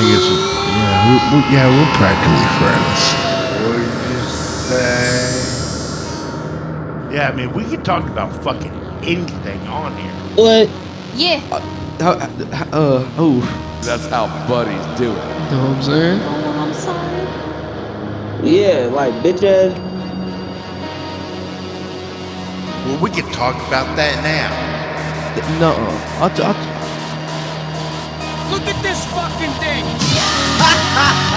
I guess, yeah, we, we, yeah, we're practically friends. What did you say? Yeah, I mean, we can talk about fucking anything on here. What? Yeah. How, how, uh, oh. That's how buddies do it. You know what I'm saying? I'm sorry. Yeah, like bitch ass. Well, we can talk about that now. No, I'll, I'll, Look at this fucking thing.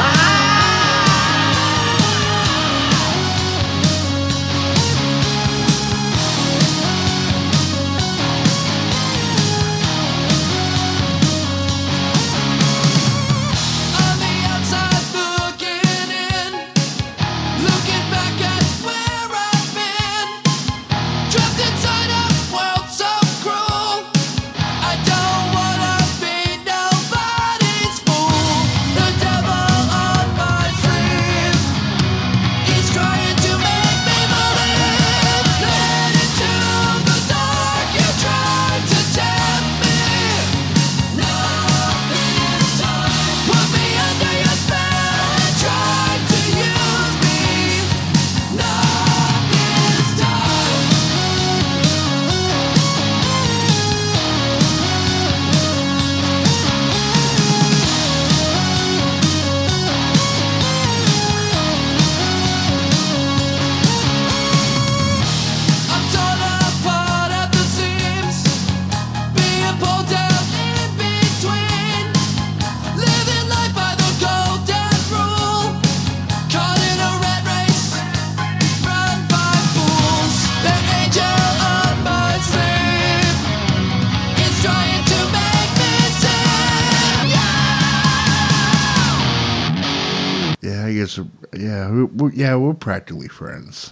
yeah, we, we, yeah, we're practically friends.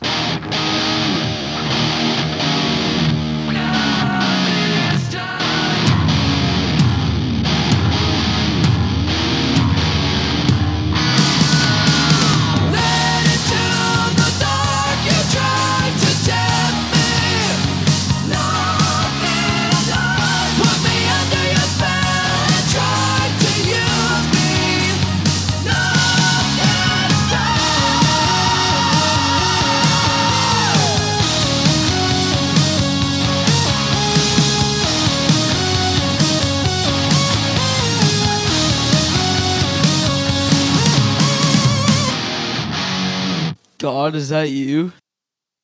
God, is that you?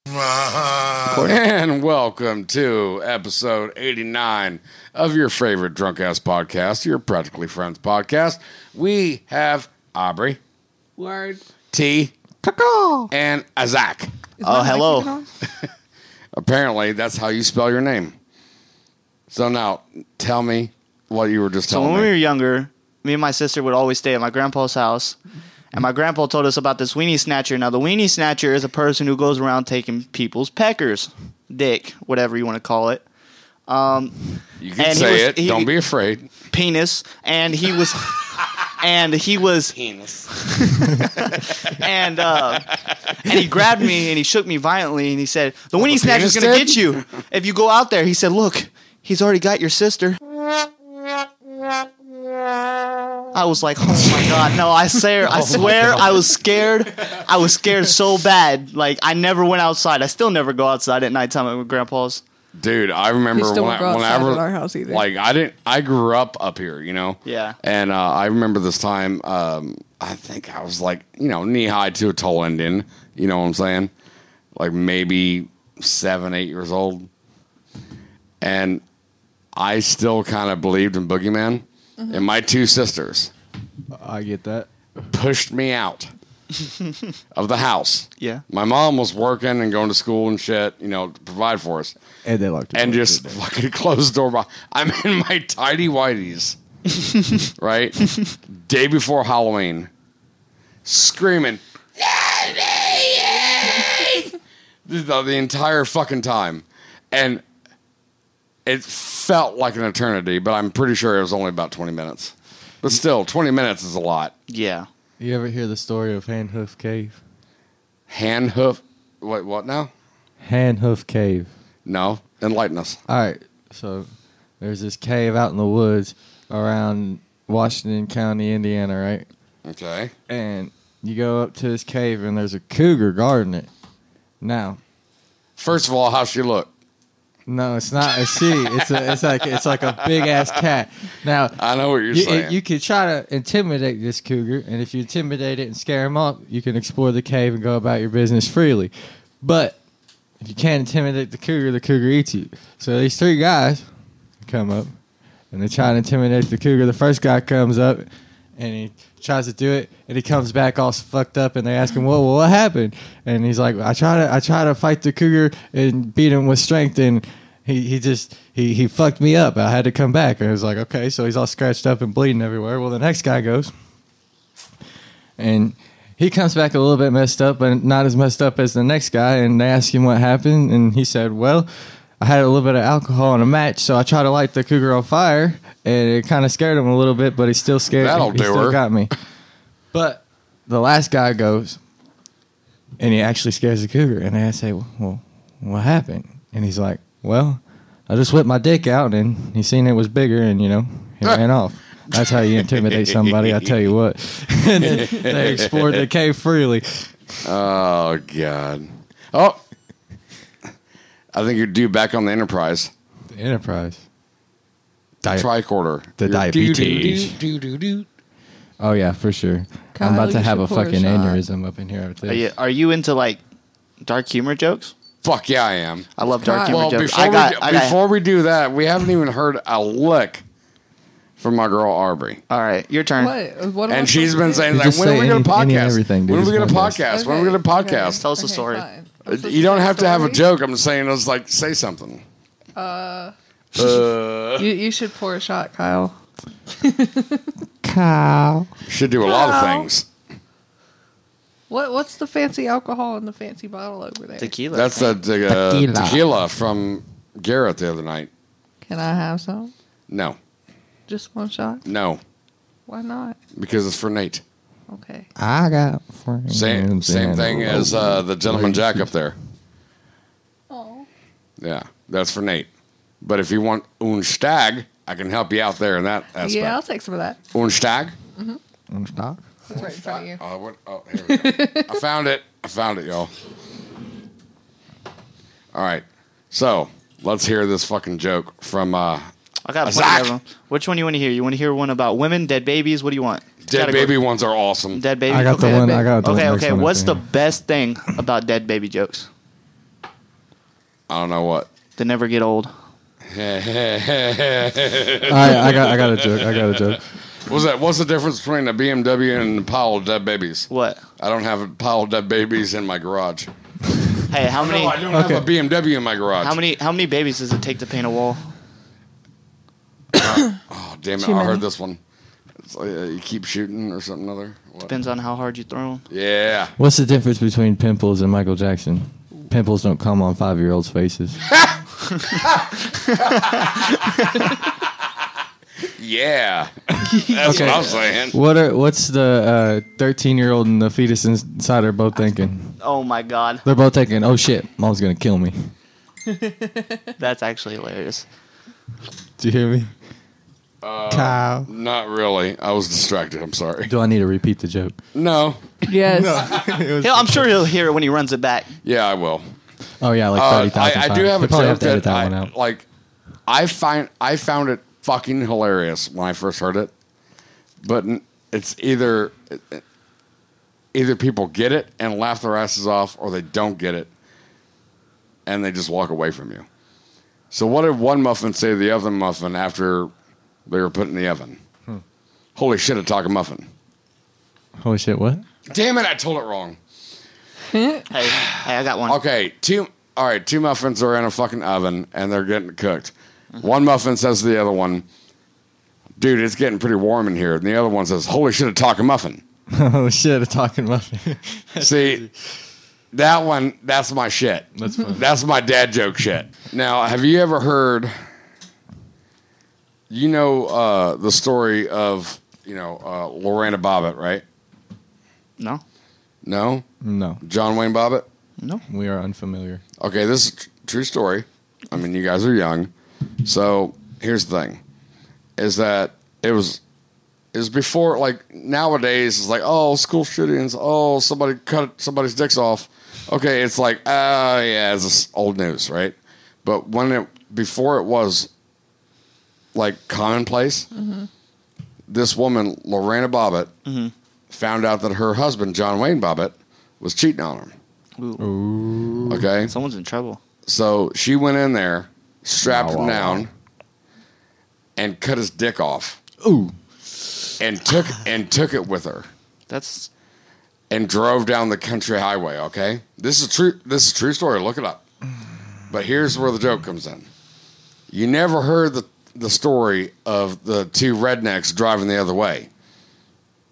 And welcome to episode 89 of your favorite drunk ass podcast, your Practically Friends podcast. We have Aubrey, Word. T, and Isaac. Oh, uh, hello. Apparently, that's how you spell your name. So now, tell me what you were just telling me. So telling when we were me. younger, me and my sister would always stay at my grandpa's house. And my grandpa told us about this weenie snatcher. Now, the weenie snatcher is a person who goes around taking people's peckers, dick, whatever you want to call it, You can and he say was- it. he- Don't be afraid. penis. And he was, and he was, Penis. and uh, and he grabbed me and he shook me violently and he said, "The weenie the snatcher's penis gonna did? get you if you go out there." He said, "Look, he's already got your sister." I was like, "Oh my god, no! I swear, I swear, I was scared. I was scared so bad. Like, I never went outside. I still never go outside at nighttime at my grandpa's. Dude, I remember We still when I, outside whenever our house either. like I didn't I grew up up here, you know. Yeah. And uh, I remember this time um, I think I was like, you know, knee high to a tall Indian, you know what I'm saying? Like maybe 7 8 years old. And I still kind of believed in boogeyman. Mm-hmm. And my two sisters I get that. pushed me out of the house. Yeah. My mom was working and going to school and shit, you know, to provide for us And they like to and go just to fucking close the door. behind- I'm in my tidy whities, right? Day before Halloween, screaming the, the entire fucking time, and it felt like an eternity. But I'm pretty sure it was only about 20 minutes. But still, 20 minutes is a lot. Yeah. You ever hear the story of Hand Hoof Cave? Hand hoof. Wait, what now? Hand Hoof Cave. No, enlighten us. All right, so there's this cave out in the woods around Washington County, Indiana, right? Okay. And you go up to this cave, and there's a cougar guarding it. Now, First of all, how she look? No, it's not a she. It's a, it's like it's like a big ass cat. Now, I know what you're you, saying. you could try to intimidate this cougar, and if you intimidate it and scare him off, you can explore the cave and go about your business freely. But if you can't intimidate the cougar, the cougar eats you. So these three guys come up, and they try to intimidate the cougar. The first guy comes up, and he tries to do it, and he comes back all fucked up, and they ask him, "Well, what happened?" And he's like, "I try to, I try to fight the cougar and beat him with strength, and he, he just, he, he fucked me up. I had to come back." And I was like, "Okay," so he's all scratched up and bleeding everywhere. Well, the next guy goes, and he comes back a little bit messed up, but not as messed up as the next guy. And they ask him what happened, and he said, "Well." I had a little bit of alcohol in a match, so I tried to light the cougar on fire, and it kind of scared him a little bit, but he still scared. That'll he do still her. got me. But the last guy goes, and he actually scares the cougar, and I say, "Well, what happened?" And he's like, "Well, I just whipped my dick out, and he seen it was bigger, and you know, he ran off." That's how you intimidate somebody. I tell you what. and then they explored the cave freely. oh God. Oh. I think you're due back on the Enterprise The Enterprise. Di- tricorder. the You're diabetes. doo- doo- doo- doo- doo. oh yeah, for sure. Kyle, I'm about to you have should a pour a fucking shot. aneurysm up in here. With this. Are you, are you into like dark humor jokes? Fuck yeah, I am. I love dark Kyle. humor Well, jokes. before, I got, we, I got, before we do that, we haven't even heard a lick from my girl Aubrey. all right, your turn. What? What am I And she's supposed been to do? saying, You like, just when are say we going to any- any and podcast? everything, dude. when are we It's going to one of those. podcast? When are we going to Okay, podcast? Tell us a story. fine. I'm You don't tell have to have a joke. I'm saying it's like, say something. Uh, Uh, you you should pour a shot, Kyle. Cow. should do a lot of Wow. things. What what's the fancy alcohol in the fancy bottle over there? Tequila. That's the, the uh, Tequila. tequila from Garrett the other night. Can I have some? No, Just one shot? no, Why not? because it's for Nate. Okay. I got friends. Same same and thing as uh, the gentleman Jack up there. Oh. Yeah, that's for Nate. But if you want un stag, I can help you out there in that aspect. Yeah, I'll take some of that. Un stag? And stop. That's right in front of you. What? Oh, here we go. I found it. I found it, y'all. All right. So let's hear this fucking joke from uh, I got a Zach. bunch of them. Which one you want to hear? You want to hear one about women, dead babies? What do you want? Dead Category- Baby ones are awesome. Dead baby. I got okay. the one. I got the Okay, okay. What's the best thing about dead baby jokes? I don't know what. They never get old. All right, I got. I got a joke. I got a joke. What's that? What's the difference between a BMW and a pile of dead babies? What? I don't have a pile of dead babies in my garage. Hey, how many? No, I don't Okay. have a BMW in my garage. How many? How many babies does it take to paint a wall? Oh, damn it! Too I many. heard this one. It's like, uh, you keep shooting or something other. What? Depends on how hard you throw them. Yeah. What's the difference between pimples and Michael Jackson? Pimples don't come on five-year-olds' faces. Yeah. That's what I'm saying. What are? What's the uh, thirteen-year-old and the fetus inside are both thinking? Oh my god, They're both thinking, "Oh shit, mom's gonna kill me." that's actually hilarious. Do you hear me? Uh, Cow. Not really. I was distracted. I'm sorry. Do I need to repeat the joke? No. Yes. He'll, I'm sure he'll hear it when he runs it back. Yeah, I will. Oh yeah, like Uh, thirty thousand. I, I do have a probably joke have to edit that, that I, one out. like. I find I found it fucking hilarious when I first heard it, but n- it's either either people get it and laugh their asses off, or they don't get it and they just walk away from you. So what did one muffin say to the other muffin after they were put in the oven? Hmm. Holy shit! A talking muffin. Holy shit! What? Damn it! I told it wrong. Hey, hey, I got one. Okay, two. All right, two muffins are in a fucking oven and they're getting cooked. One muffin says to the other one, "Dude, it's getting pretty warm in here." And the other one says, "Holy shit, a talking muffin." oh shit! A talking muffin. See, that one, that's my shit. That's fun. That's my dad joke shit. Now, have you ever heard? You know uh, the story of you know uh, Lorena Bobbitt, right? No, No, No, John Wayne Bobbitt. no. we are unfamiliar. Okay, this is a tr- true story. I mean, you guys are young. So here's the thing is that it was is before like nowadays it's like oh school shootings oh somebody cut somebody's dicks off okay it's like ah yeah it's old news right but when it before it was like commonplace this woman lorena bobbitt mm-hmm. found out that her husband john wayne bobbitt was cheating on her Ooh. okay Someone's in trouble. so she went in there strapped Wow, him wow, down wow. and cut his dick off Ooh. and took and took it with her That's and drove down the country highway. Okay, this is true. This is a true story. Look it up. But here's where the joke comes in. You never heard the the story of the two rednecks driving the other way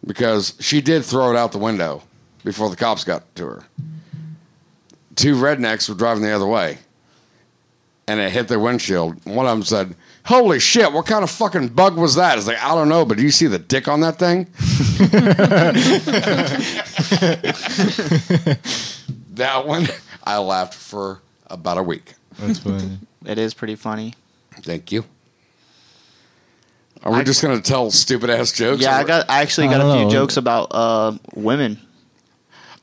because she did throw it out the window before the cops got to her. Two rednecks were driving the other way, and it hit their windshield. One of them said. Holy shit, what kind of fucking bug was that? It's like, I don't know, but do you see the dick on that thing? that one, I laughed for about a week. That's funny. it is pretty funny. Thank you. Are we I- just going to tell stupid ass jokes? Yeah, or- I got I actually got a few know. jokes about uh, women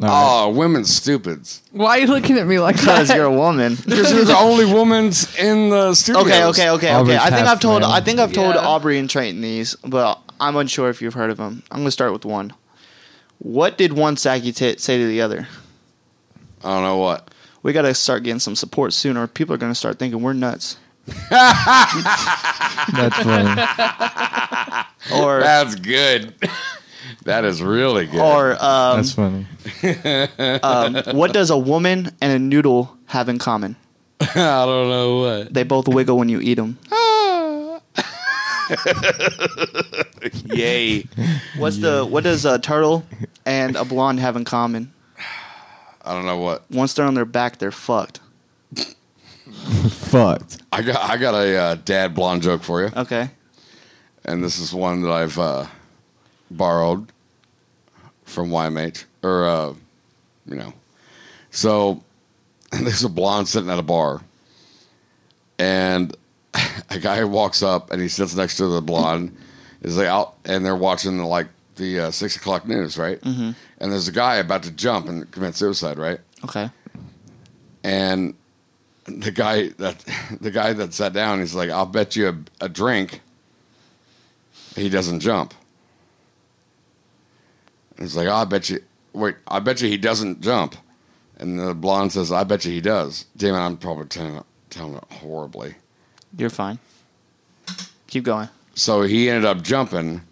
All right. Oh, women stupids. Why are you looking at me like that? because you're a woman. Because you're the only woman in the studio. Okay, okay, okay, Aubrey's okay. I think I've told male. I think I've told Yeah. Aubrey and Trayton these, but I'm unsure if you've heard of them. I'm gonna start with one. What did one saggy tit say to the other? I don't know what. We gotta start getting some support soon, or people are gonna start thinking we're nuts. That's funny. Or That's good. that is really good. or um, That's funny. um, what does a woman and a noodle have in common? I don't know what. They both wiggle when you eat them. Yay. What's the what does a turtle and a blonde have in common? I don't know what. Once they're on their back, they're fucked. Fucked. I got I got a uh, dad blonde joke for you, Okay. and this is one that I've uh, borrowed from YMH or uh, you know. So there's a blonde sitting at a bar, and a guy walks up and he sits next to the blonde. Is like out and they're watching the, like the uh, six o'clock news, right? Mm-hmm. And there's a guy about to jump and commit suicide, right? Okay. and the guy that the guy that sat down he's like i'll bet you a, a drink. He doesn't jump. And he's like oh, i bet you wait i bet you he doesn't jump. And the blonde says i bet you he does. Damn it i'm probably telling telling it horribly. You're fine. Keep going. so he ended up jumping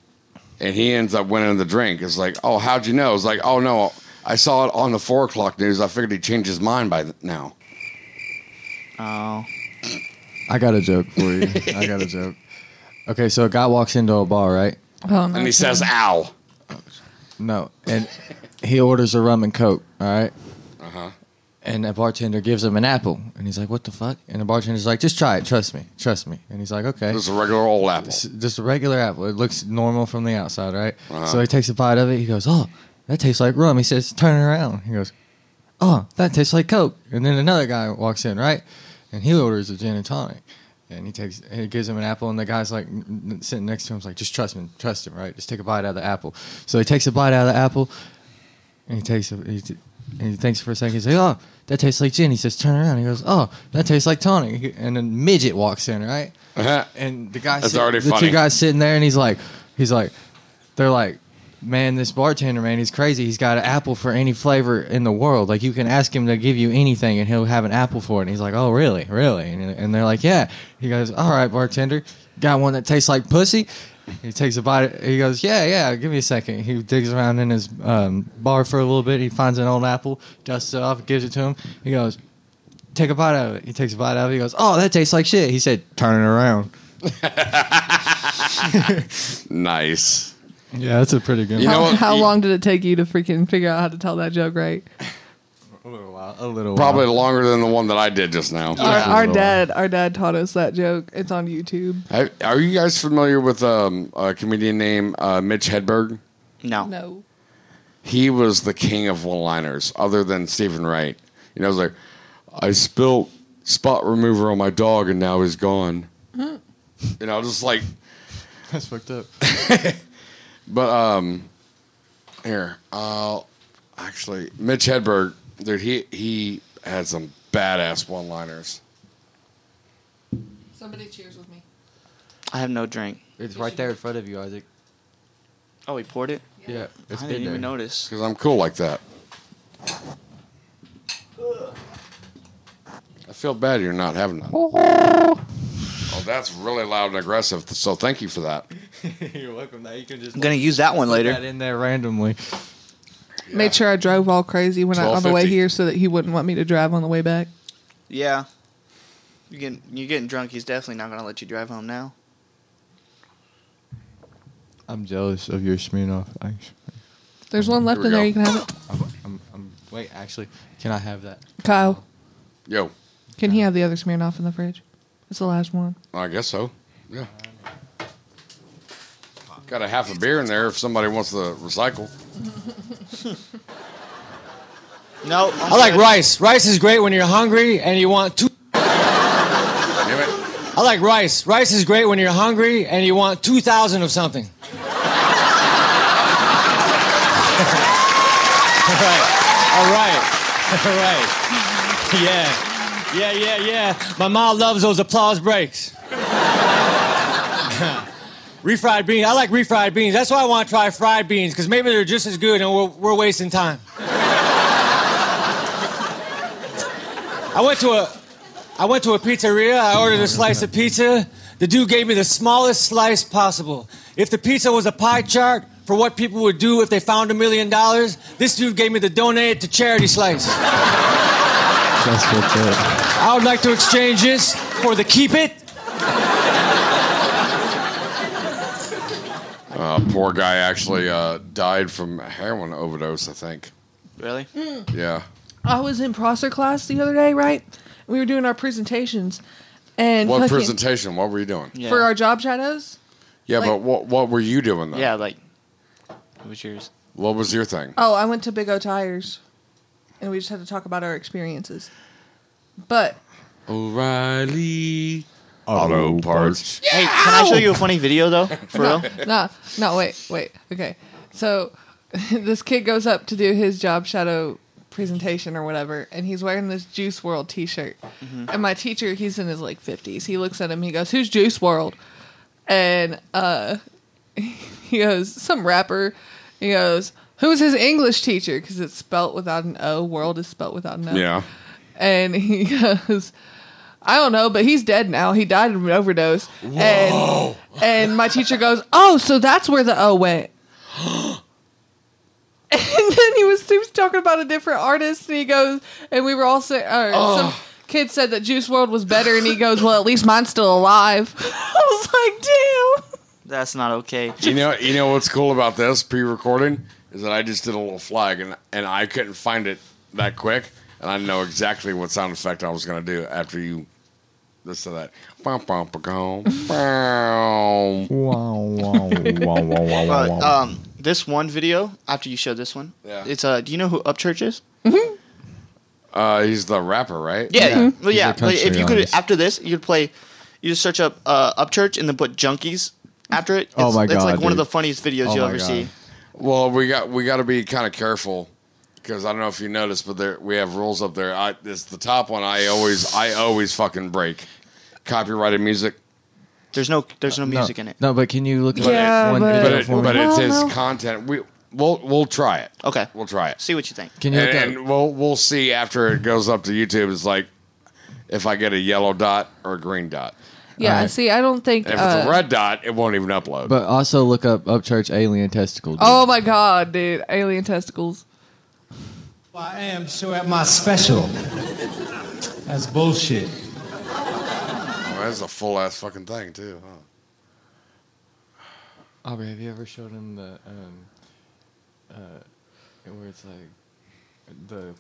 and he ends up winning the drink. It's like oh how'd you know? It's like oh no i saw it on the four o'clock news. I figured he'd change his mind by now Oh. I got a joke for you. I got a joke. Okay, so a guy walks into a bar, right? Oh, no, and he says ow No, and he orders a rum and coke. All right. uh-huh And the bartender gives him an apple, and he's like, "What the fuck?" And the bartender's like, "Just try it. Trust me. Trust me." And he's like, "Okay." Just a regular old apple. It's just a regular apple. It looks normal from the outside, right? Uh-huh. So he takes a bite of it. He goes, "Oh, that tastes like rum." He says, "Turn it around." He goes, "Oh, that tastes like Coke." And then another guy walks in, right? And he orders a gin and tonic. And he takes, and he gives him an apple, and the guy's like n- n- sitting next to him, is like, "Just trust him, trust him, right? Just take a bite out of the apple." So he takes a bite out of the apple, and he takes, a, he, t- and he thinks for a second. He's like, "Oh, that tastes like gin." He says, "Turn around." He goes, "Oh, that tastes like tonic." And then midget walks in, right? Uh-huh. and the guy That's sit- already the funny. two guys sitting there and he's like he's like they're like man this bartender man he's crazy. He's got an apple for any flavor in the world. Like you can ask him to give you anything and he'll have an apple for it. And he's like oh really? Really? And, they're like yeah. He goes all right bartender. Got one that tastes like pussy? He takes a bite. He goes yeah yeah give me a second. He digs around in his um, bar for a little bit. He finds an old apple dusts it off gives it to him. He goes take a bite of it. He takes a bite of it. He goes, "Oh, that tastes like shit." He said, "Turn it around." Nice. Yeah, that's a pretty good. You How, know what? how long did it take you to freaking figure out how to tell that joke right? a little while. A little Probably while. longer than the one that I did just now. Our, our dad, our dad taught us that joke. It's on YouTube. Have- Are you guys familiar with um, a comedian named uh, Mitch Hedberg? No. No. He was the king of one-liners, other than Steven Wright. You know, it was like, I spilt spot remover on my dog, and now he's gone. you know, I was just like That's fucked up. But um, here, uh, actually, Mitch Hedberg, dude, he he had some badass one-liners. Somebody cheers with me. I have no drink. It's right there in front of you, Isaac. Oh, he poured it. Yeah, it's I didn't even there. notice. Because I'm cool like that. I feel bad you're not having that. Oh, that's really loud and aggressive. So thank you for that. You're welcome. Now you can just I'm gonna use that one later. that in there randomly. Made sure I drove all crazy when I on the way 12.50. here so that he wouldn't want me to drive on the way back. Yeah. You getting you getting drunk? He's definitely not gonna let you drive home now. I'm jealous of your Smirnoff Ice. There's one left we in there. go. You can have it. I'm, I'm, I'm, wait, actually, can I have that? Kyle, Yo, can he have the other Smirnoff in the fridge? It's the last one. I guess so. Yeah. Got a half a beer in there if somebody wants to recycle. No, I like rice. Rice is great when you're hungry and you want two. Damn it. I like rice. Rice is great when you're hungry and you want 2,000 of something. All right. All right. All right. Yeah. Yeah, yeah, yeah. My mom loves those applause breaks. refried beans. I like refried beans. That's why I want to try fried beans because maybe they're just as good and we're, we're wasting time. I went to a I went to a pizzeria. I ordered a slice of pizza. The dude gave me the smallest slice possible. If the pizza was a pie chart for what people would do if they found a million dollars, this dude gave me the donate to charity slice. That's what's up. I would like to exchange this for the keep it. Uh, poor guy actually uh, died from a heroin overdose, I think. Really? Yeah. I was in Prosser class the other day, right? We were doing our presentations, and What fucking- presentation? What were you doing? Yeah. for our job shadows. Yeah, Like- but what what were you doing though? yeah, like. What was yours? What was your thing? Oh, I went to Big O Tires, and we just had to talk about our experiences. But O'Reilly Auto Parts. Hey, can I show you a funny video though? For real? no, no, wait, wait. Okay, so this kid goes up to do his job shadow presentation or whatever, and he's wearing this Juice WRLD T-shirt. And my teacher, he's in his like fifties. He looks at him. He goes, "Who's Juice WRLD?" And uh, he goes, "Some rapper." He goes, "Who's his English teacher?" Because it's spelt without an O. World is spelt without an O. Yeah. And he goes, I don't know, but he's dead now. He died of an overdose. And and my teacher goes, Oh, so that's where the O went. and then he was, he was talking about a different artist, and he goes, and we were all saying, or some kid said that Juice WRLD was better, and he goes, Well, at least mine's still alive. I was like, Damn. That's not okay. You know, you know what's cool about this pre-recording is that I just did a little flag and and I couldn't find it that quick, and I know exactly what sound effect I was gonna do after you this to that. But um, this one video after you show this one, Yeah. it's uh, do you know who Upchurch is? Uh, he's the rapper, right? Yeah, Yeah. well, yeah. Like, if you could artist. after this, you could play. You just search up uh, Upchurch and then put Junkies after it. It's, Oh my god! It's God, like one of the funniest videos Oh you'll ever God. see. Well, we got we got to be kind of careful because I don't know if you noticed, but there we have rules up there. I this the top one. I always I always fucking break copyrighted music, There's no there's no uh, No, music in it. No, but can you look at Yeah, one but- video but it, for me? but it's his content. We we'll we'll try it. Okay, We'll try it. see what you think. Can you look and, and we'll we'll see after it goes up to YouTube. It's like if I get a yellow dot or a green dot. Yeah, Alright. see, I don't think. If it's uh, a red dot, it won't even upload. But also look up Upchurch alien testicle. Dude. Oh my god, dude. Alien testicles. I am so at my special. That's bullshit. oh, that's a full ass fucking thing too. Huh? Aubrey, have you ever showed him the um, uh, where it's like the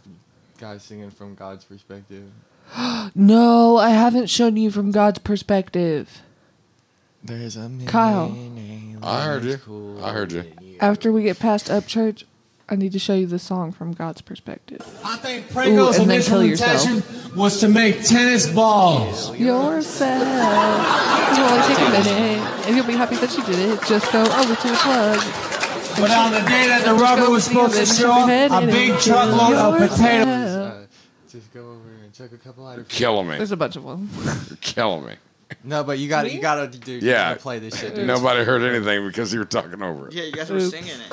guy singing from God's perspective? No, I haven't shown you from God's perspective. There's a million Kyle. I heard you. cool I heard you. After we get past Upchurch, I need to show you the song from God's perspective. I think Ooh, Pringles and then initial kill yourself. intention was to make tennis balls. Yourself. you'll only take a minute, and you'll be happy that you did it. Just go over to the plug. But on the day that the rubber was supposed to show up, a big truckload of potatoes. Just go over and check a couple items. Killing me. Eh? There's a bunch of them. You're killing me. Eh? No, but you got to you got to do. You Yeah. gotta play this shit. Dude. Nobody heard anything because you were talking over it. Yeah, you guys were Oops. singing it.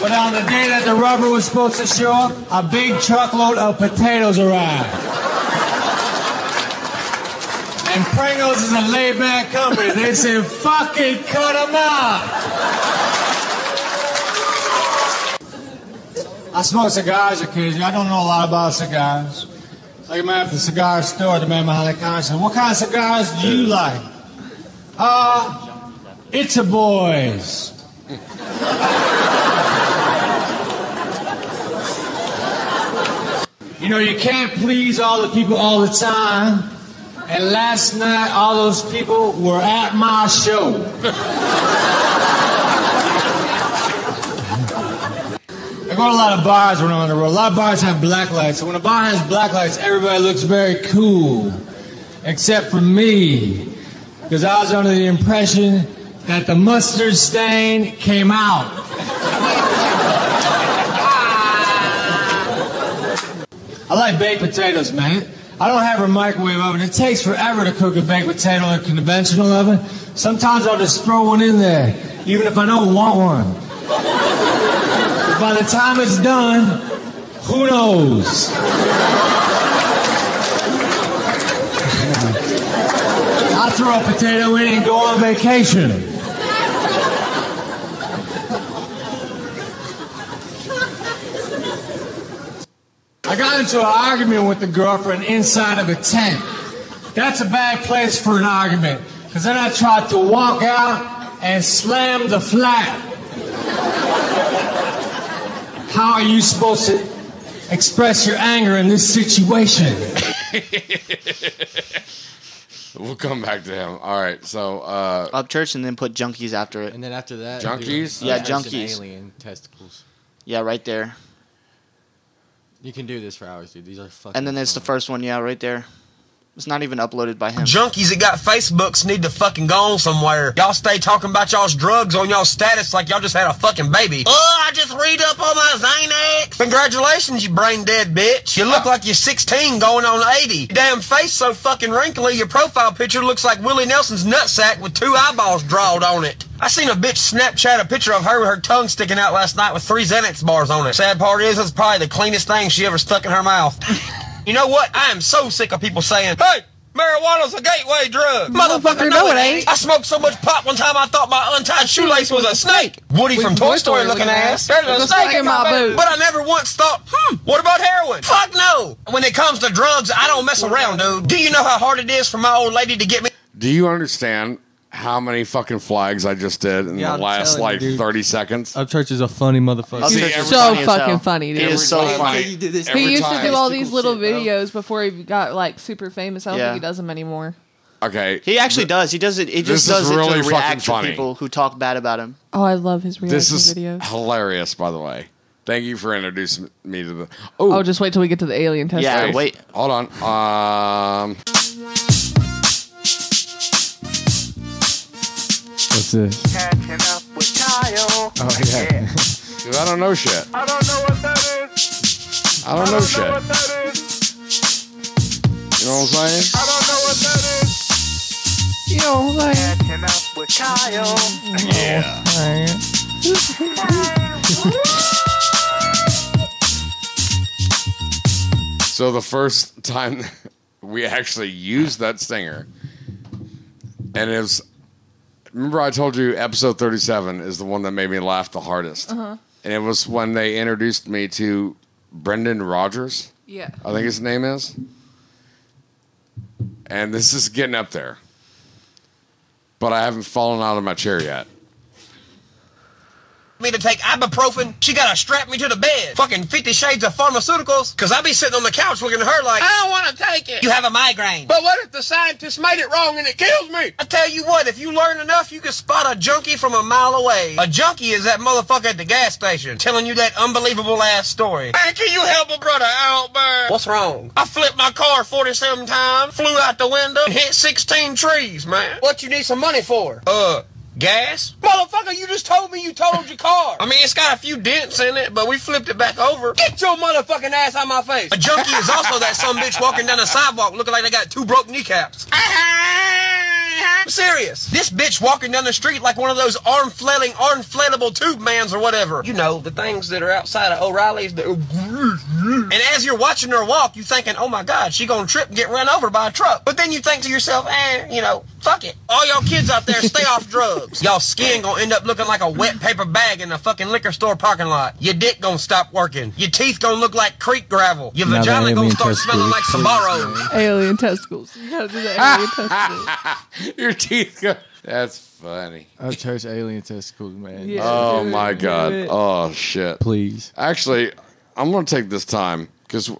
But on the day that the rubber was supposed to show up, a big truckload of potatoes arrived. And Pringles is a laid back company. They said, fucking cut them out. I smoke cigars occasionally. I don't know a lot about cigars. Like man at the cigar store, the man behind the counter said, What kind of cigars do you like? Uh, it's a boys. You know, you can't please all the people all the time. And last night, all those people were at my show. go a lot of bars when I'm on the road. A lot of bars have black lights. So when a bar has black lights, everybody looks very cool. Except for me. Because I was under the impression that the mustard stain came out. I like baked potatoes, man. I don't have a microwave oven. It takes forever to cook a baked potato in a conventional oven. Sometimes I'll just throw one in there, even if I don't want one. By the time it's done, who knows? I throw a potato in and go on vacation. I got into an argument with the girlfriend inside of a tent. That's a bad place for an argument. Because then I tried to walk out and slam the flat. How are you supposed to express your anger in this situation? We'll come back to him. All right. So, uh, Upchurch and then put junkies after it. And then after that, Junkies? do Yeah, untested junkies. Alien testicles. Yeah, right there. You can do this for hours, dude. These are fucking. And then it's the first one, yeah, right there. It's not even uploaded by him. Junkies that got Facebooks need to fucking go on somewhere. Y'all stay talking about y'all's drugs on y'all status like y'all just had a fucking baby. Oh, I just read up on my Xanax. Congratulations, you brain dead bitch. You look like you're 16 going on 80. Your damn face so fucking wrinkly, your profile picture looks like Willie Nelson's nutsack with two eyeballs drawed on it. I seen a bitch Snapchat a picture of her with her tongue sticking out last night with three Xanax bars on it. Sad part is, it's probably the cleanest thing she ever stuck in her mouth. You know what? I am so sick of people saying, hey, marijuana's a gateway drug. Motherfucker, no, it ain't. I smoked so much pot one time I thought my untied shoelace was a snake. Woody from Toy Story looking ass. There's a snake in my boot. But I never once thought, hmm, what about heroin? Fuck no. When it comes to drugs, I don't mess around, dude. Do you know how hard it is for my old lady to get me? do you understand how many fucking flags I just did in Yeah, the I'm last telling you, like dude. 30 seconds? Upchurch is a funny motherfucker. Up See, every So funny as fucking funny, dude. It is so Every time funny. You do this every he used time. to do all these little shit, bro. videos before he got like super famous. I don't Yeah. think he does them anymore. Okay. He actually does. He does it. He This just is does really it to fucking react to funny. people who talk bad about him. Oh, I love his reaction This is videos. hilarious, by the way. Thank you for introducing me to the. Oh, just wait till we get to the alien test. Yeah, Hey, wait. Hold on. Um, What's this? Catching up with Kyle. Oh, oh yeah. dude, I don't know shit. I don't know what that is. I don't know shit. what that is. You know what I'm saying? I don't know what that is. You know what I'm saying? Catching up with Kyle. Yeah. So the first time we actually used that stinger, and it was. Remember, I told you episode thirty-seven is the one that made me laugh the hardest, Uh-huh. and it was when they introduced me to Brendan Rogers. Yeah. I think his name is. And this is getting up there. But I haven't fallen out of my chair yet. Me to take ibuprofen. She gotta strap me to the bed. Fucking Fifty Shades of Pharmaceuticals. Cause I be sitting on the couch looking at her like, I don't wanna take it. You have a migraine. But what if the scientists made it wrong and it kills me? I tell you what, if you learn enough, you can spot a junkie from a mile away. A junkie is that motherfucker at the gas station telling you that unbelievable ass story. Man, can you help a brother out, man? What's wrong? I flipped my car 47 times, flew out the window, and hit 16 trees, man. What you need some money for? Uh, Gas? Motherfucker, you just told me you totaled your car. I mean, it's got a few dents in it, but we flipped it back over. Get your motherfucking ass out my face. A junkie is also that some bitch walking down the sidewalk looking like they got two broke kneecaps. I'm serious. This bitch walking down the street like one of those arm flailing, arm flailable tube mans or whatever. You know, the things that are outside of O'Reilly's. That and as you're watching her walk, you thinking, oh my God, she gonna trip and get run over by a truck. But then you think to yourself, eh, you know, fuck it. All y'all kids out there, stay off drugs. Y'all skin gonna end up looking like a wet paper bag in a fucking liquor store parking lot. Your dick gonna stop working. Your teeth gonna look like creek gravel. Your Now vagina gonna alien start smelling like testicles. Sabaro. Alien testicles. You gotta do the alien testicles. Your teeth go. That's funny. I chose alien testicles, man. Yeah. Oh do it, my god. it. Oh shit. Please. Actually, I'm gonna take this time because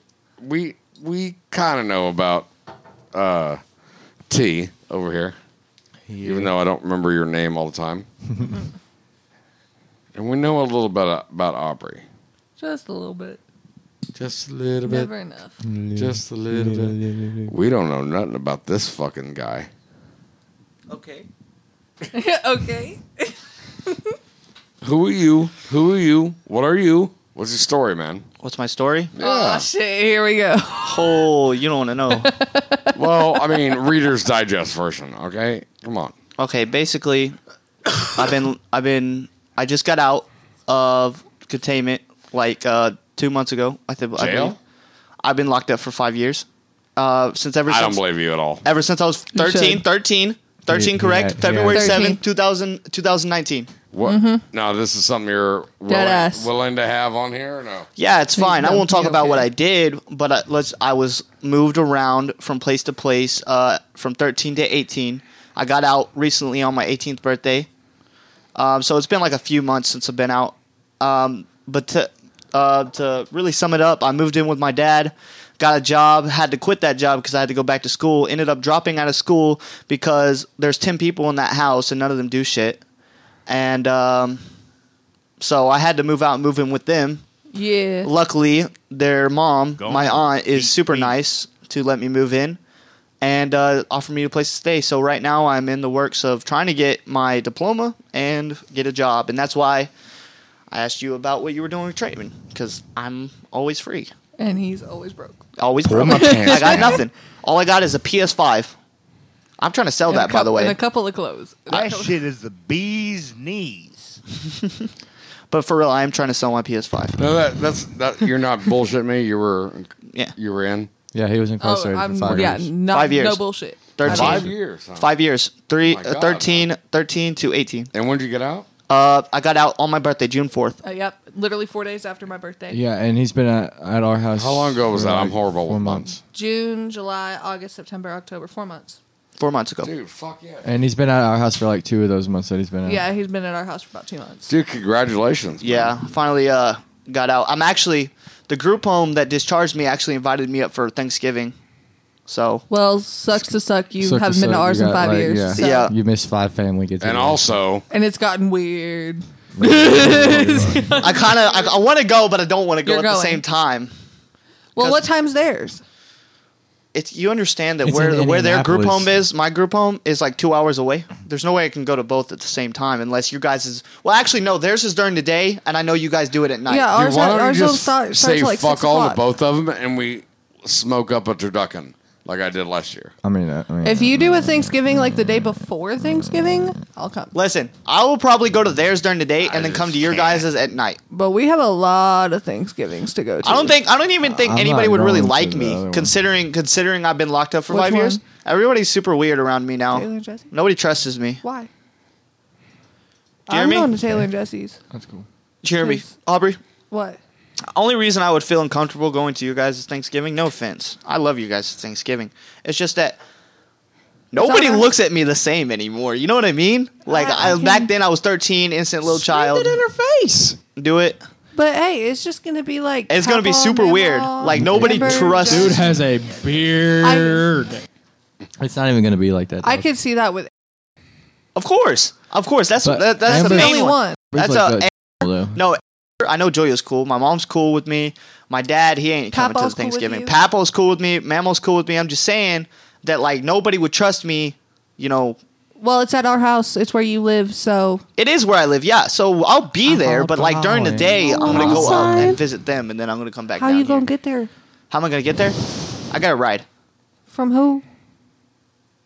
we we kind of know about uh, T over here, even though I don't remember your name all the time, and we know a little bit about Aubrey. Just a little bit. Just a little bit. Never enough. Just a little bit. We don't know nothing about this fucking guy. Okay. okay. Who are you? Who are you? What are you? What's your story, man? What's my story? Oh shit! Here we go. Oh, you don't want to know. Well, I mean, Reader's Digest version. Okay, come on. Okay, basically, I've been I've been I just got out of containment like uh, two months ago. I think. I Jail? believe. I've been locked up for five years. Uh, since ever I since don't believe you at all. ever since I was 13, 13, 13 Yeah, correct? yeah, February yeah. 7, 13. 2000, 2019. What? No, this is something you're willing, willing to have on here. Or no. Yeah, it's fine. I that'll won't talk be about what. I did, but I, let's. I was moved around from place to place uh, from 13 to 18. I got out recently on my 18th birthday, um, so it's been like a few months since I've been out. Um, but to uh, to really sum it up, I moved in with my dad, got a job, had to quit that job because I had to go back to school. Ended up dropping out of school because there's 10 people in that house and none of them do shit, and um, so I had to move out and move in with them Yeah. luckily their mom Go my on. aunt is Beat, super beat. nice to let me move in and uh, offer me a place to stay so right now i'm in the works of trying to get my diploma and get a job and that's why i asked you about what you were doing with Traitman because i'm always free And he's always broke. always Pull broke. my pants i got down. nothing all i got is a ps5 i'm trying to sell And a that by the way And a couple of clothes. That shit is the bee's knees. but for real i am trying to sell my ps5 No, that that's that. You're not bullshit me. You were Yeah. You were in Yeah, he was Oh, incarcerated I'm, for five yeah, years. not, Five years. No bullshit. 13 five years. huh? five years three my uh, God, 13 13 to 18 And when did you get out? Uh, i got out on my birthday june 4th Uh, yep. Literally four days after my birthday. Yeah, and he's been at, at our house. How long ago was for that? I'm like horrible Four with months. June, July, August, September, October. Four months. four months ago Dude, fuck yeah. And he's been at our house for like two of those months that he's been at. Yeah, he's been at our house for about two months. Dude, congratulations. man. Yeah, finally uh, got out. I'm actually the group home that discharged me actually invited me up for Thanksgiving. So Well, sucks to suck. You Suck to haven't been to suck, ours you in got, five like, years. yeah. so- Yeah. You missed five family get And also, And it's gotten weird. I kind of I, I want to go, but I don't want to go You're at the going. same time. Well, 'Cause- what time's theirs? It's you understand that It's where in where their group Indianapolis. home is, my group home is like two hours away. There's no way I can go to both at the same time unless you guys is. Well, actually, no. Theirs is during the day, and I know you guys do it at night. Yeah, dude, ours, why don't ours you don't just start, say starts like fuck six all to o'clock. both of them and we smoke up a turducken like I did last year? I mean, uh, I mean If you do a Thanksgiving like the day before Thanksgiving, I'll come. Listen, I will probably go to theirs during the day and then come to your can't. guys' at night. But we have a lot of Thanksgivings to go to. I don't think I don't even think I'm anybody not would really going to like the me one. considering considering I've been locked up for Which five years. one? Everybody's super weird around me now. Taylor and Jesse? Nobody trusts me. Why? Jeremy? I'm going to Taylor and Jesse's. That's cool. Jeremy, Yes. Aubrey. What? Only reason I would feel uncomfortable going to you guys' is Thanksgiving. No offense, I love you guys' Thanksgiving. It's just that nobody alright. looks at me the same anymore. You know what I mean? Like I- I I, back then, I was 13, instant little child. It in her face. Do it. But hey, it's just gonna be like It's gonna be Papa, super weird. Like, nobody Amber, trusts- Dude has a beard. it's not even gonna be like that. I dog. could see that with Of course, of course. That's But that, that's the Amber's- main only one. one. That's like a that though. no. I know Joya's cool. My mom's cool with me. My dad, he ain't coming to Papa's cool with Thanksgiving. you? Papa's cool with me. Mammo's cool with me. I'm just saying that like nobody would trust me, you know, Well, it's at our house. It's where you live. So It is where I live, yeah. So I'll be there, but like during the day, I'm gonna go out Outside. and visit them, and then I'm gonna come back. how down you gonna get there? How am I gonna get there? I got a ride From who?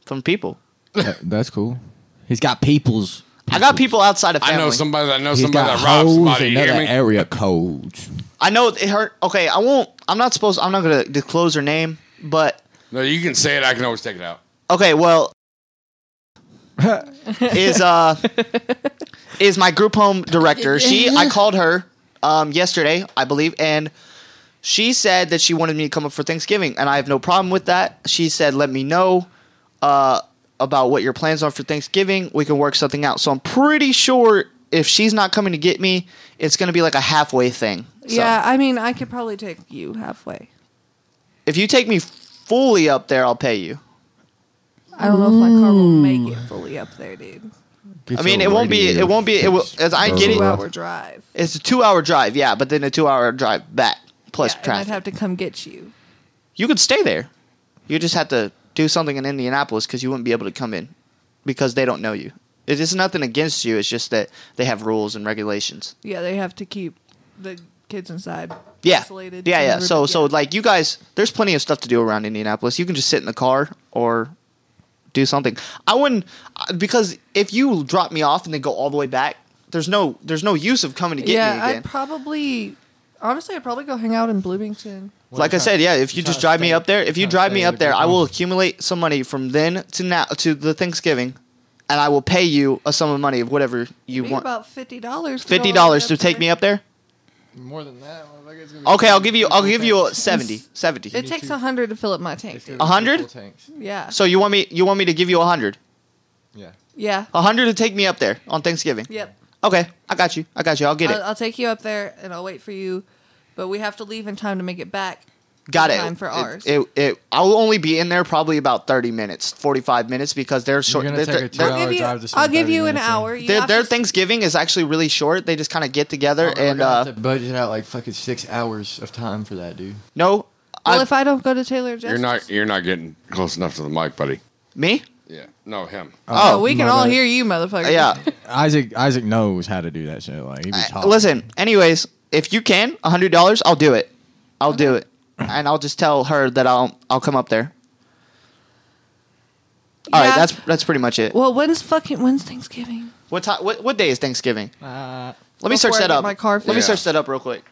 from people. That's cool. He's got peoples. I got people outside of family. I know somebody that knows He's somebody got that robs hoes somebody. and You hear other me? area codes. I know it hurt. Okay, I won't. I'm not supposed. I'm not gonna disclose her name, but No, you can say it. I can always take it out. okay. Well, is uh is my group home director. She I called her um yesterday, I believe, and she said that she wanted me to come up for Thanksgiving, and I have no problem with that. She said, "Let me know uh about what your plans are for Thanksgiving. We can work something out." So I'm pretty sure if she's not coming to get me, it's gonna be like a halfway thing. So Yeah, I mean, I could probably take you halfway. if you take me fully up there, I'll pay you. I don't know if my car will make it fully up there, dude. I mean, it won't be. It won't be. It will. As I get it, Two hour drive. It's a two hour drive, yeah, but then a two hour drive back plus Yeah, and I'd have to come get you. you could stay there. You just have to do something in Indianapolis because you wouldn't be able to come in because they don't know you. It is nothing against you. It's just that they have rules and regulations. Yeah, they have to keep the kids inside. Yeah, Isolated yeah, yeah. So, so like you guys, there's plenty of stuff to do around Indianapolis. You can just sit in the car or do something. I wouldn't uh, because if you drop me off and then go all the way back, there's no there's no use of coming to get yeah, me again. I'd probably, honestly, I'd probably go hang out in Bloomington. like I said, yeah, if you just drive me up there, if you drive me up there, I will accumulate some money from then to now to the Thanksgiving, and I will pay you a sum of money of whatever you Maybe want. about fifty dollars. Fifty dollars to take me up there. More than that. motherfucker, it's gonna be Okay, I'll give you. I'll give you a tanks. 70. 70. It takes a hundred to fill up my tank. Dude. A hundred? Full tanks. Yeah. So you want me? You want me to give you a hundred? Yeah. Yeah. A hundred to take me up there on Thanksgiving. Yep. Okay, I got you. I got you. I'll get I'll, it. I'll take you up there and I'll wait for you, but we have to leave in time to make it back. Got in it. Time for It- ours. It, it, I'll only be in there probably about thirty minutes, forty-five minutes because they're short. gonna they're- take a they're- two-hour I'll give you, drive to spend I'll give 30 you an minutes in. hour. You their, have their to- Thanksgiving is actually really short. They just kind of get together Oh, we're and uh, have to budget out like fucking six hours of time for that, dude. no, well, I, if I don't go to Taylor Justice, You're not. You're not getting close enough to the mic, buddy. me. Yeah. No, him. Oh, we can my all bad. hear you, motherfucker. Yeah. Isaac Isaac knows how to do that shit. Like he be I- talking. listen. Anyways, if you can, a hundred dollars, I'll do it. I'll do it, and I'll just tell her that I'll I'll come up there. All right, Yeah. that's that's pretty much it. Well, when's fucking when's Thanksgiving? What time? What, what day is Thanksgiving? Uh, Let me search Before I that get up. my car Let me fixed. search that up real quick.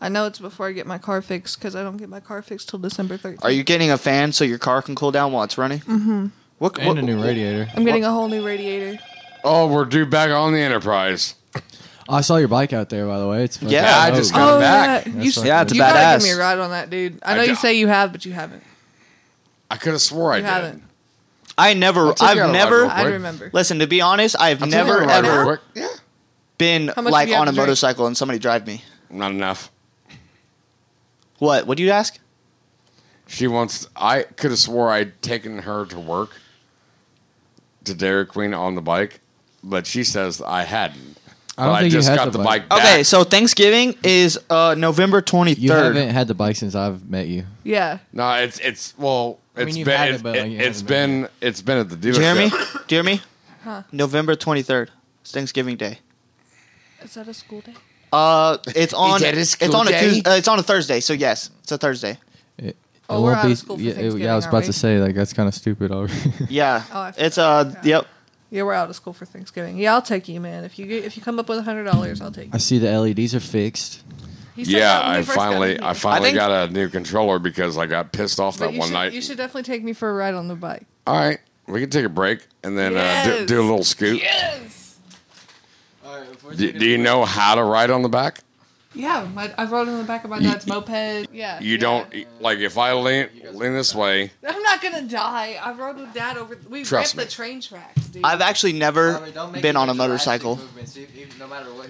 I know it's before I get my car fixed because I don't get my car fixed till December 13th. Are you getting a fan so your car can cool down while it's running? Mm-hmm. What? and what a new radiator. I'm getting a whole new radiator. Oh, we're due back on the Enterprise. Oh, I saw your bike out there, by the way. It's fucking Yeah, I dope. just got- Come back. yeah, That's you, fucking Yeah, it's a you gotta give me a ride on that, dude. I know I you do- say you have, but you haven't. I could have swore I You did. haven't. I never. I'll take you I've of never. line I quick. remember. Listen, to be honest, I've I'll take you never out of line real ever quick. Yeah. been How much like you have on a to drink? motorcycle and somebody drive me. Not enough. What? What do you ask? She wants. I could have swore I'd taken her to work to Dairy Queen on the bike, but she says I hadn't. I don't But think you just had got the the bike. bike. Okay, so Thanksgiving is uh, November twenty You third. haven't had the bike since I've met you. Yeah. no, it's it's well, I mean, it's you've been had it, it's, but, like, it, you has haven't been it's been at the dealership. Jeremy, Jeremy, Huh. November twenty third. It's Thanksgiving Day. Is that a school day? Uh, it's on. that a it's school on a day? Tuesday. Uh, it's on a Thursday. So yes, it's a Thursday. It, Oh, it we're won't out of school for yeah, it- Thanksgiving, yeah, I was aren't about to say like that's kind of stupid already. Yeah, Oh, I it's forgot. uh. Yep. Yeah, we're out of school for Thanksgiving. Yeah, I'll take you, man. If you get, if you come up with a hundred dollars, I'll take you. I you. see the LEDs are fixed. He said Yeah, that when we I first got in finally here. I finally think- got a new controller because I got pissed off But that you one should, night. You should definitely take me for a ride on the bike. All right, we can take a break and then uh, Yes. do, do a little scoot. Yes. Do, do you know how to ride on the back? Yeah, my, I rode on the back of my You- dad's moped. Yeah. You yeah. don't like if I lean lean this way. I'm not gonna die. I rode with dad over. We Trust ripped me. the train tracks, dude. I've actually never been on a motorcycle.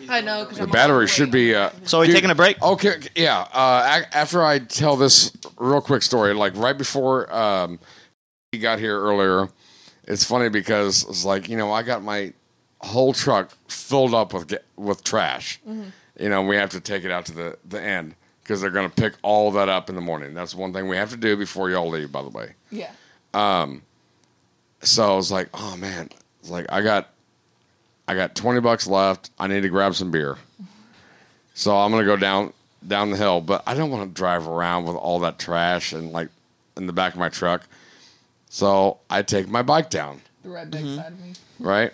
I know because The battery should be. Uh, So are we Dude, taking a break? Okay, yeah. Uh, a- after I tell this real quick story, like right before um, he got here earlier, it's funny because it's like you know I got my whole truck filled up with ga- with trash. You know we have to take it out to the the end because they're going to pick all that up in the morning. That's one thing we have to do before y'all leave. By the way, Yeah. Um, so I was like, oh man, it's like I got, I got twenty bucks left. I need to grab some beer. So I'm gonna go down down the hill, but I don't want to drive around with all that trash and like in the back of my truck. So I take my bike down, The redneck side of me. right?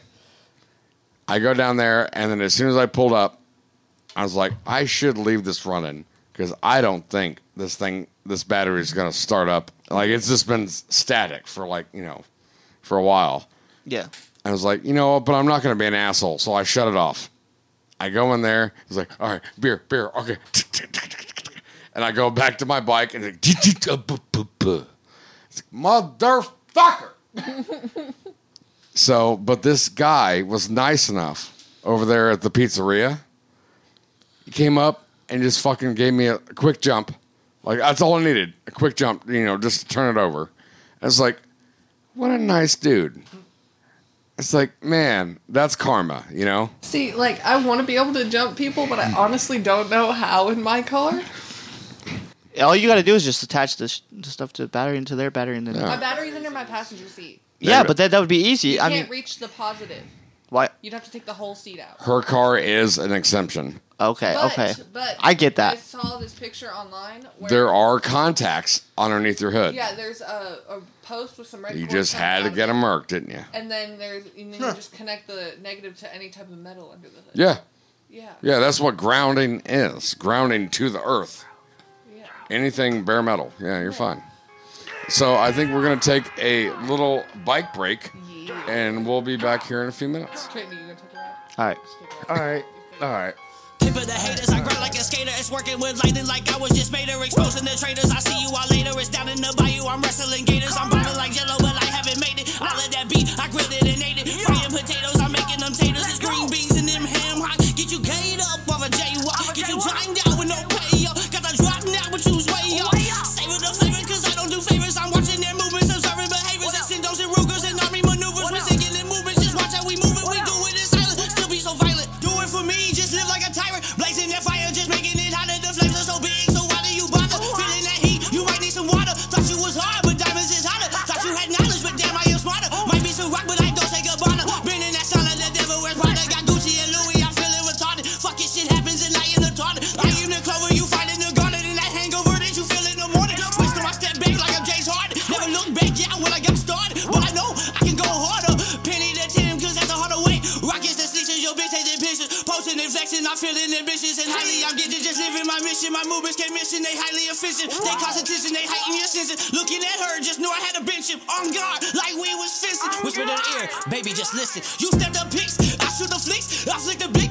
I go down there, and then as soon as I pulled up, I was like, I should leave this running because I don't think this thing, this battery is gonna start up. Like it's just been static for like you know, for a while. Yeah. I was like, you know, what, but I'm not going to be an asshole, so I shut it off. I go in there. It's like, all right, beer, beer, okay. And I go back to my bike and it's like, motherfucker. so, but this guy was nice enough over there at the pizzeria. He came up and just fucking gave me a quick jump. Like that's all I needed, a quick jump, you know, just to turn it over. I was like, what a nice dude. It's like, man, that's karma, you know? See, like I want to be able to jump people, but I honestly don't know how in my car. All you got to do is just attach this the stuff to the battery into their battery, and then My battery's under my passenger seat. yeah, but that that would be easy. You I can't mean, reach the positive. Why? You'd have to take the whole seat out. Her car is an exemption. Okay, But, okay. But I get that. I saw this picture online. Where, There are contacts underneath your hood. Yeah, there's a, a post with some red. You cord just coming had to out get of them marked, didn't you? And then there's and then you just connect the negative to any type of metal under the hood. Yeah. Yeah. Yeah, that's what grounding is. Grounding to the earth. Yeah. Anything bare metal. Yeah, you're fine. So I think we're going to take a little bike break, and we'll be back here in a few minutes. Trenton, you gonna take a ride? All right. All right. All right. Tip of the haters, I grind like a skater. It's working with lightning like I was just made her. Exposing the traitors, I see you all later. It's down in the bayou, I'm wrestling gators. I'm bobbing like jello, but I haven't made it. All of that beat, I grilled it and ate it. Frying potatoes, I'm making them taters. It's green beans and them ham hock. Get you gayed up off a jaywalk. Get you timed out with no pay, yo. Got the drop now, but you's I'm feeling ambitious and highly. I'm getting just living my mission. My movements can't mission, they highly efficient. They concentration, they heighten your senses. Looking at her, just knew I had a bench. On guard, like we was fencing. Whisper in her ear, baby, just listen. You stepped up pics, I shoot the flicks, I flick the blick,